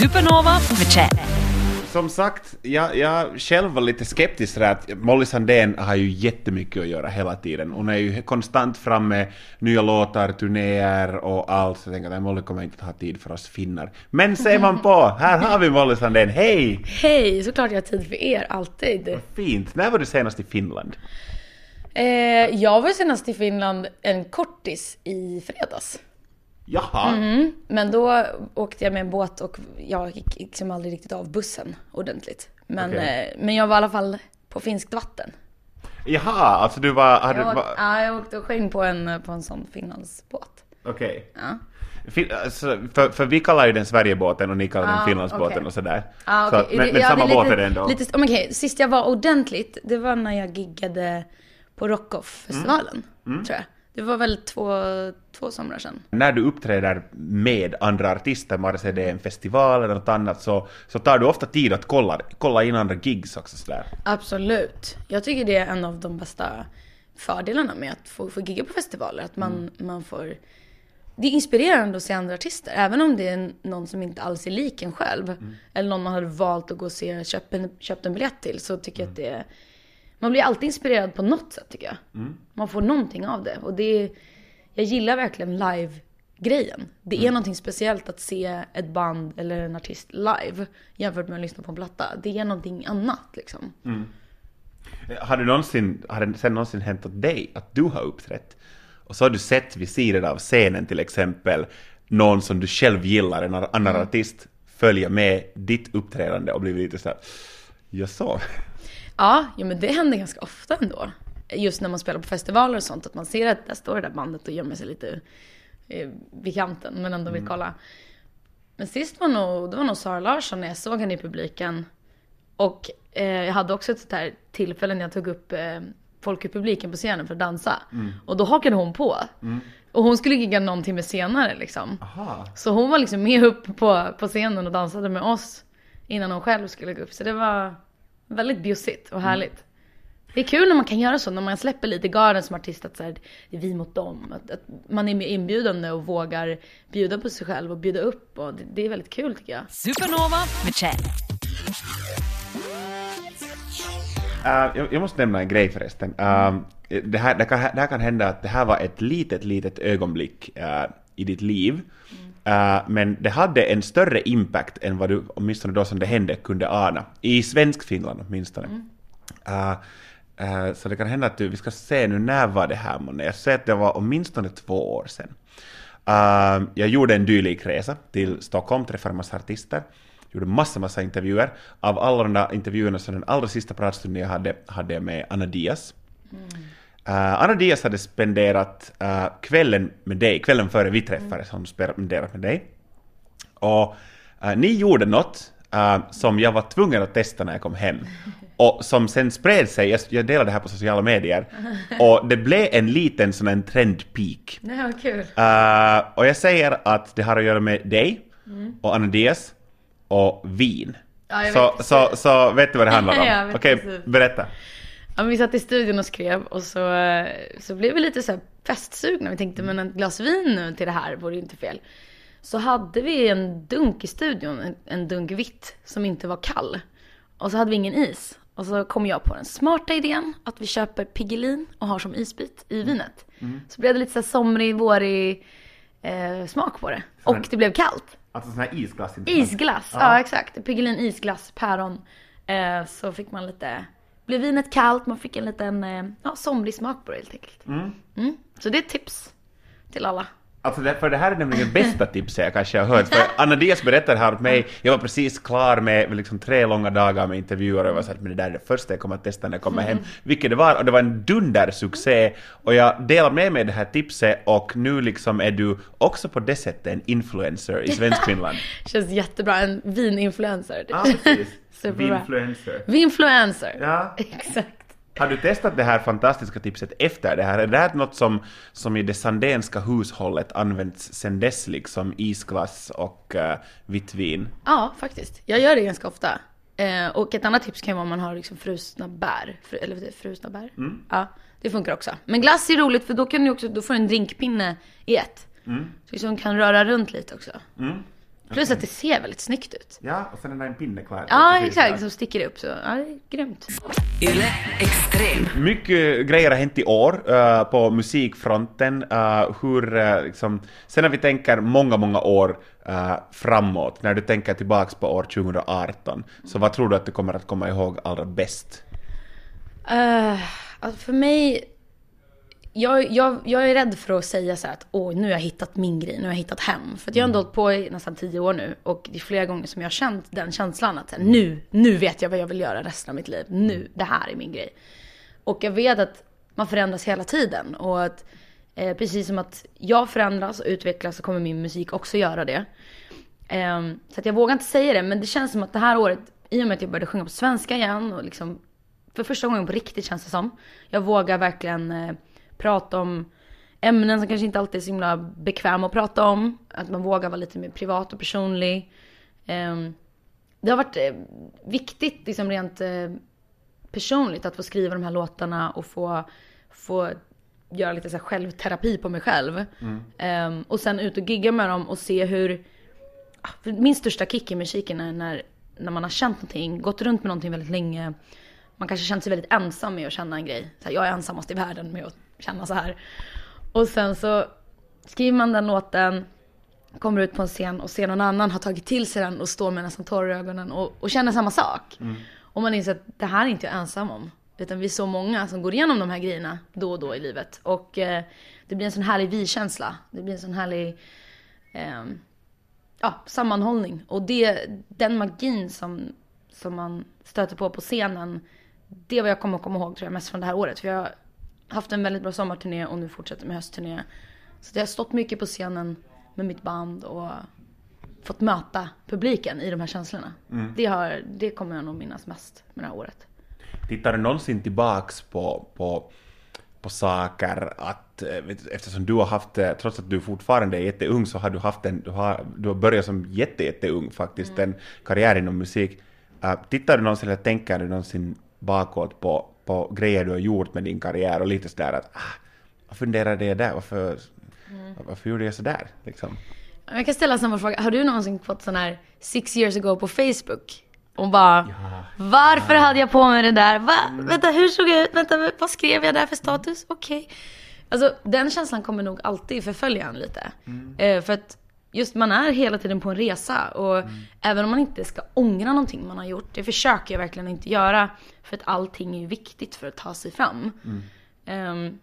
Supernova med Chad. Som sagt, jag, jag själv var lite skeptisk där att Molly Sandén har ju jättemycket att göra hela tiden. Hon är ju konstant framme med nya låtar, turnéer och allt. Så jag tänker att Molly kommer inte att ha tid för oss finnar. Men ser man på, här har vi Molly Sandén, hej! Hej, såklart jag har tid för er, alltid. Fint. När var du senast i Finland? Eh, jag var senast i Finland en kortis i fredags. Jaha. Mm, men då åkte jag med en båt och jag gick liksom aldrig riktigt av bussen ordentligt. Men, Okej. eh, men jag var i alla fall på finskt vatten. Jaha, alltså du var... Hade, Jag, åkte, var, ja, jag åkte och sjöng på en, på en sån Finlandsbåt. Okej. Ja. Fin- alltså, för, för vi kallar ju den Sverigebåten och ni kallar den Ah, Finlandsbåten okej. och sådär. Ah, Så okej. att- men, men Ja, samma är båt lite- är det ändå. Lite, men okej, sist jag var ordentligt, det var när jag giggade på Rockoff-festivalen, Mm. tror jag. Det var väl två, två somrar sedan. När du uppträder med andra artister, vare sig det är en festival eller något annat, så, så tar du ofta tid att kolla, kolla in andra gigs också sådär. Absolut. Jag tycker det är en av de bästa fördelarna med att få, få gigga på festivaler. Att man, man får... Det är inspirerande att se andra artister. Även om det är någon som inte alls är lik en själv. Eller någon man hade valt att gå och se, köpt en, köpt en biljett till. Så tycker jag att det är... Man blir alltid inspirerad på något sätt tycker jag. Man får någonting av det. Och det är... Jag gillar verkligen live-grejen. Det är någonting speciellt att se ett band eller en artist live. Jämfört med att lyssna på en platta. Det är någonting annat liksom. Har du någonsin, har det sen någonsin hänt åt dig att du har uppträtt? Och så har du sett vid sidan av scenen till exempel någon som du själv gillar, en annan Mm. artist, följa med ditt uppträdande och blivit lite såhär, jaså? Ja, ja men det händer ganska ofta ändå. Just när man spelar på festivaler och sånt, att man ser att där står det där bandet och gömmer sig lite eh, vid kanten, men ändå vill kolla. Men sist var nog, det var nog Sara Larsson när jag såg henne i publiken. Och eh, jag hade också ett sånt här tillfälle när jag tog upp eh, folk i publiken på scenen för att dansa. Och då hakade hon på. Och hon skulle gigga någon timme senare liksom. Aha. Så hon var liksom med upp på, på scenen och dansade med oss innan hon själv skulle gå upp. Så det var väldigt bjussigt och härligt. Det är kul när man kan göra så, när man släpper lite garden som artist, att så här, det är vi mot dem. Att, att man är mer inbjudande och vågar bjuda på sig själv och bjuda upp. Och det, det är väldigt kul tycker jag. Supernova med Chad. Uh, jag, jag måste nämna en grej förresten. Uh, det, här, det, kan, det här kan hända att det här var ett litet, litet ögonblick uh, i ditt liv. Uh, men det hade en större impact än vad du, åtminstone då som det hände, kunde ana. I svensk Finland åtminstone. Uh, uh, så det kan hända att du, vi ska se nu, när var det här månne? Jag säger att det var åtminstone två år sedan. Jag gjorde en dylik resa till Stockholm, träffade en massa artister, gjorde massa, massa intervjuer. Av alla de där intervjuerna så den allra sista pratstunden jag hade, hade jag med Anna Diaz. Uh, Anna Diaz hade spenderat uh, kvällen med dig, kvällen före vi träffades, hon spenderat med dig. Och uh, ni gjorde något som jag var tvungen att testa när jag kom hem. Och som sen spred sig, jag, jag delade det här på sociala medier, och det blev en liten sån en trendpeak. Var kul. Och jag säger att det har att göra med dig och Anna Diaz och vin. Mm. Ja, så, vet så, precis. så vet du vad det handlar om? Okej, precis. berätta. Ja, men vi satt i studion och skrev och så, eh, så blev vi lite så här festsugna. Vi tänkte men ett glas vin nu till det här vore ju inte fel. Så hade vi en dunk i studion, en, en dunk vitt som inte var kall. Och så hade vi ingen is. Och så kom jag på den smarta idén att vi köper Piggelin och har som isbit i vinet. Så blev det lite så här somrig, vårig eh, smak på det. Och det blev kallt. Alltså sån här isglass. inte? Isglass, ja, exakt. Piggelin isglass, päron. Eh, så fick man lite, blev vinet kallt, man fick en liten eh, ja, somrig smak på det helt enkelt. Mm. Så det är ett tips till alla. Alltså det, för det här är nämligen bästa tipset jag kanske har hört. För Anna Diaz berättade här åt mig, jag var precis klar med med liksom tre långa dagar med intervjuer och jag var såhär, men det där är det första jag kommer att testa när jag kommer hem. Vilket det var, och det var en dundersuccé. Och jag delar med mig det här tipset och nu liksom är du också på det sättet en influencer i Svenskfinland. Känns jättebra, en vininfluencer. Ja, precis. Superbra. Influencer. Vinfluencer. Ja. Exakt. Har du testat det här fantastiska tipset efter det här? Är det här något som, som i det sandénska hushållet används sen dess, liksom isglass och uh, vitt vin? Ja, faktiskt. Jag gör det ganska ofta. Eh, och ett annat tips kan ju vara om man har liksom frusna bär. Fru, eller frusna bär. Ja, det funkar också. Men glass är roligt för då kan du också, då får du en drinkpinne i ett. Så liksom kan röra runt lite också. Plus att det ser väldigt snyggt ut. Ja, och sen är det en pinne kvar. Ja, exakt. Som sticker upp. Så ja, det är grymt. Yle Extrem. Mycket grejer har hänt i år eh, på musikfronten. Uh, hur, uh, liksom, sen när vi tänker många, många år uh, framåt, när du tänker tillbaks på år 2018, så vad tror du att du kommer att komma ihåg allra bäst? Uh, alltså för mig, jag, jag, jag är rädd för att säga så här att åh, nu har jag hittat min grej, nu har jag hittat hem. För att jag har ändå hållit på i nästan tio år nu och det är flera gånger som jag har känt den känslan att nu, nu vet jag vad jag vill göra resten av mitt liv. Nu, det här är min grej. Och jag vet att man förändras hela tiden och att eh, precis som att jag förändras och utvecklas så kommer min musik också göra det. Ehm, så att jag vågar inte säga det, men det känns som att det här året, i och med att jag började sjunga på svenska igen och liksom för första gången på riktigt känns det som. Jag vågar verkligen eh, prata om ämnen som kanske inte alltid är så himla bekväma att prata om. Att man vågar vara lite mer privat och personlig. Ehm, det har varit eh, viktigt liksom rent eh, personligt att få skriva de här låtarna och få, få göra lite så självterapi på mig själv. Ehm, och sen ut och gigga med dem och se hur Ah, min största kick i musiken är när, när man har känt någonting, gått runt med någonting väldigt länge. Man kanske känt sig väldigt ensam med att känna en grej. Så här, jag är ensammast i världen med att känna så här. Och sen så skriver man den låten, kommer ut på en scen och ser någon annan ha tagit till sig den och står med nästan tårar i ögonen och, och känner samma sak. Och man inser att det här är inte jag ensam om. Utan vi är så många som går igenom de här grejerna då och då i livet. Och eh, det blir en sån härlig vi-känsla. Det blir en sån härlig ehm, ja, sammanhållning. Och det, den magin som, som man stöter på på scenen, det är vad jag kommer att komma ihåg tror jag mest från det här året. För jag haft en väldigt bra sommarturné och nu fortsätter med höstturné. Så jag har stått mycket på scenen med mitt band och fått möta publiken i de här känslorna. Det, har, det kommer jag nog minnas mest med det här året. Tittar du någonsin tillbaks på, på, på saker att, eh, vet eftersom du har haft, eh, trots att du fortfarande är jätteung, så har du haft en, du har, du har börjat som jätte, jätteung faktiskt, en karriär inom musik. Uh, tittar du någonsin eller tänker du någonsin bakåt på, på grejer du har gjort med din karriär och lite sådär att, ah, vad funderade jag där, varför, varför gjorde jag sådär liksom? Jag kan ställa samma fråga. Har du någonsin fått sån här six years ago på Facebook? Och bara, varför hade jag på mig det där? Va? Vänta, hur såg jag ut? Vänta, vad skrev jag där för status? Okej. Alltså den känslan kommer nog alltid förfölja en lite. Eh, för att just man är hela tiden på en resa och även om man inte ska ångra någonting man har gjort, det försöker jag verkligen inte göra. För att allting är ju viktigt för att ta sig fram. Ehm,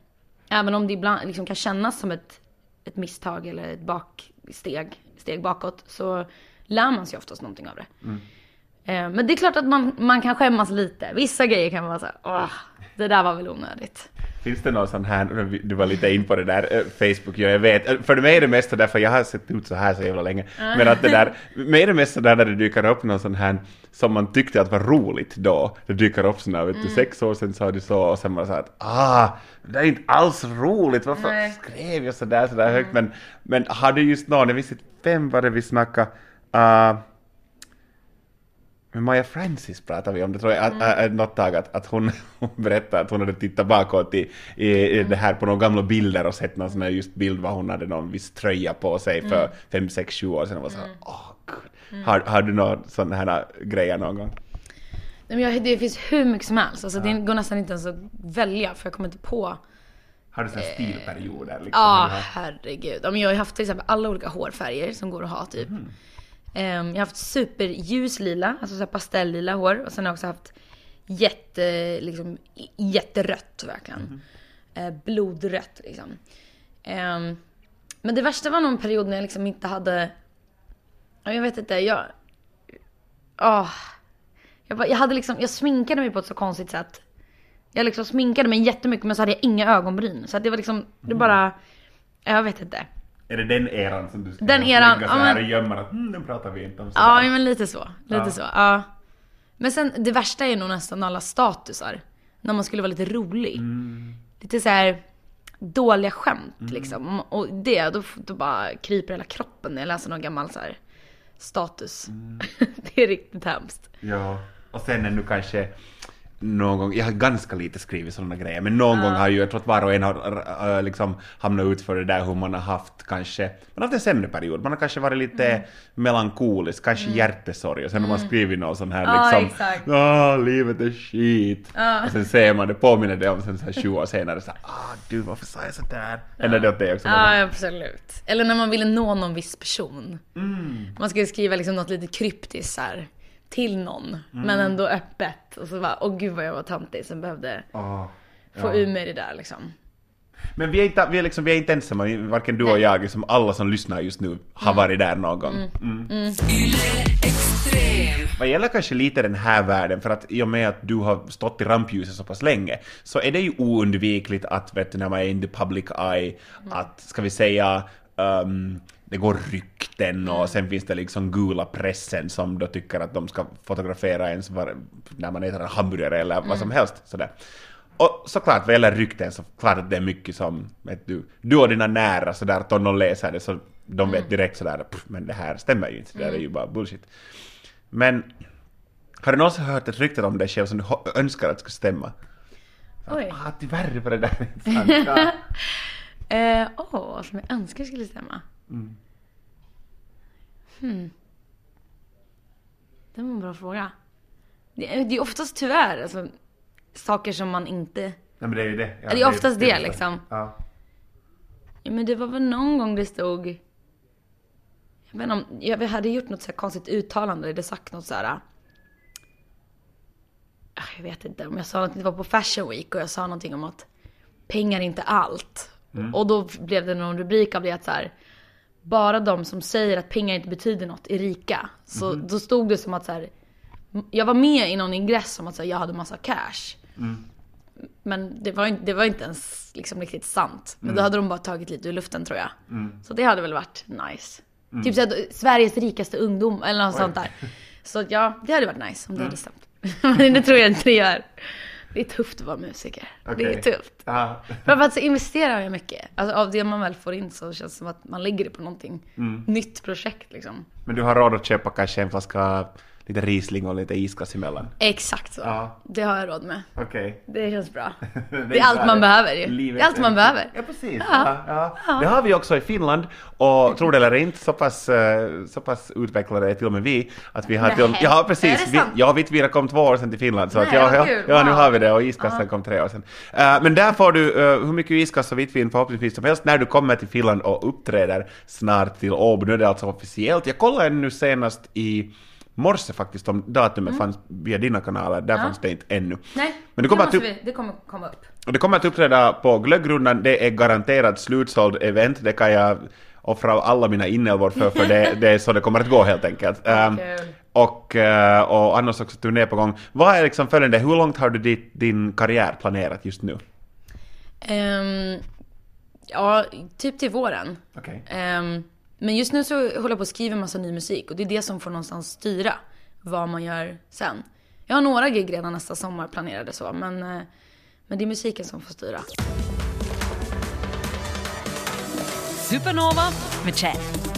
även om det ibland liksom kan kännas som ett, ett misstag eller ett baksteg, steg bakåt, så lär man sig oftast någonting av det. Eh, Men det är klart att man, man kan skämmas lite. Vissa grejer kan man vara såhär, åh, det där var väl onödigt. Finns det någon sån här, du var lite in på det där eh, Facebook, ja, jag vet, Eh, för mig är det mest därför jag har sett ut så här så jävla länge, men att det där, mig är det mest sådär när det dyker upp någon sån här som man tyckte att var roligt då, det dyker upp såna, vet du, sex år sedan sa du så och sen man sa att ah, det är inte alls roligt, varför Nej. skrev jag sådär sådär högt, men, men har du just någon, jag visste inte, vem var det vi snackade, uh, med Maja Francis pratade vi om det tror jag, att, något tag att, att hon, hon berättade att hon hade tittat bakåt i, i, i det här på några gamla bilder och sett någon sån här just bild var hon hade någon viss tröja på sig för fem sex sju år sedan och var så här, åh gud. Har, har du några sådana här grejer någon gång? Nej, men jag, det finns hur mycket som helst. Alltså, Det går nästan inte ens att välja för jag kommer inte på. Har du såna här stilperioder? Liksom, Ja, herregud. Ja, men jag har haft till exempel alla olika hårfärger som går att ha typ. Ehm, jag har haft superljus lila, alltså så pastellila hår. Och sen har jag också haft jätte, liksom, jätterött verkligen. Eh, blodrött liksom. Ehm, men det värsta var nog en period när jag liksom inte hade, ja, jag vet inte, jag... Åh. Jag, bara, jag hade liksom, jag sminkade mig på ett så konstigt sätt. Jag liksom sminkade mig jättemycket men så hade jag inga ögonbryn. Så att det var liksom, det bara, jag vet inte. Är det den eran som du ska Den eran, lägga så ja, här men- och gömma att mm, den pratar vi inte om Ja, sådär. men lite så. Lite Ja. så. Ja. Men sen det värsta är nog nästan alla statusar. När man skulle vara lite rolig. Lite så här dåliga skämt liksom. Och det, då, då bara kryper hela kroppen när jag läser någon gammal så här status. det är riktigt hemskt. Ja, och sen är nu kanske någon gång, jag har ganska lite skrivit sådana grejer, men någon gång har ju, jag tror att var och en har äh, liksom hamnat ut för det där hur man har haft kanske, man har haft en sämre period, man har kanske varit lite Mm. melankolisk, kanske hjärtesorg och sen har man skrivit någon sån här Ja, liksom, ah, livet är skit. Och sen ser man det, påminner det om sen så här 20 år senare så här, ah du varför sa jag sådär? Eller det åt dig också? Ja, absolut. Eller när man ville nå någon viss person. Mm. Man skulle skriva liksom något lite kryptiskt så här, till någon, Mm. men ändå öppet. Och så bara, åh gud vad jag var töntig som behövde Ah, få ur mig det där liksom. Men vi är inte, vi är liksom, vi är inte ensamma, varken du och jag, liksom alla som lyssnar just nu har varit där någon gång. Mm. Yle Extrem. Vad gäller kanske lite den här världen, för att i och med att du har stått i rampljuset så pass länge, så är det ju oundvikligt att, vet du, när man är in the public eye, att, ska vi säga, ehm, det går rykten och sen finns det liksom gula pressen som då tycker att de ska fotografera ens var, när man äter en hamburgare eller vad som helst sådär. Och såklart, vad gäller rykten så klart att det är mycket som, vet du, du och dina nära sådär att om någon läser det så de vet direkt sådär, "Pff, men det här stämmer ju inte, det där är ju bara bullshit. Men har du någonsin hört ett rykte om dig själv som du önskar att skulle stämma? Oj. Ah, tyvärr för det där är inte sant. Ja. Eh, Åh, som jag önskar skulle stämma. Hmm. Det var en bra fråga. Det är, det är oftast tyvärr alltså, saker som man inte... Nej men det är ju det. Ja, det är oftast det, så. liksom. Ja. Ja, men det var väl någon gång det stod... Jag vet inte om... Jag hade gjort något så konstigt uttalande. Det sagt något så här... Ah, Jag vet inte om jag sa något, det var på Fashion Week och jag sa någonting om att pengar är inte allt. Och då blev det någon rubrik av det att så här, bara de som säger att pengar inte betyder något är rika. Så då stod det som att så här, jag var med i någon ingress om att så här, jag hade massa cash. Men det var, inte, det var inte ens liksom riktigt sant. Men då hade de bara tagit lite ur luften tror jag. Så det hade väl varit nice. Typ såhär, Sveriges rikaste ungdom eller något sånt där. Så ja, det hade varit nice om det hade stämt. Men det tror jag inte det gör. Det är tufft att vara musiker. Det är tufft. Ja. För att så investerar jag mycket. Alltså av det man väl får in så känns det som att man lägger det på någonting nytt projekt liksom. Men du har råd att köpa kanske en flaska lite Riesling och lite isglass emellan? Exakt så. Ja. Det har jag råd med. Okej. Det känns bra. Det Det är allt man behöver ju. Livet Det är allt man behöver. Ja, precis. Ja. Ja, Det har vi också i Finland, och tro det eller inte, så pass, eh, så pass utvecklade är till och med vi, att vi har till. Ja, Är precis. Vi, sant? ja, Vittvira kom två år sedan till Finland, så att Nej, ja, vad ja, kul. ja, nu har vi det, och iskassen kom tre år sedan. Eh, men där får du eh, hur mycket iskass och vittvin förhoppningsvis som helst när du kommer till Finland och uppträder snart till Åbo. Nu är det alltså officiellt. Jag kollade nu senast i morse faktiskt om datumet fanns via dina kanaler, där fanns det inte ännu. Nej, Men du kommer det, att vi, det kommer komma upp. och det kommer att uppträda på Glöggrundan, det är garanterat slutsåld event, det kan jag offra alla mina inälvor för, för det, det är så det kommer att gå helt enkelt. Kul. och, eh, och annars också turné på gång. Vad är liksom följande, hur långt har du dit, din karriär planerat just nu? Ehm, ja, typ till våren. Okej. Ehm, men just nu så håller jag på att skriva en massa ny musik och det är det som får någonstans styra vad man gör sen. Jag har några gig redan nästa sommar planerade så, men, eh, men det är musiken som får styra. Supernova med Chad.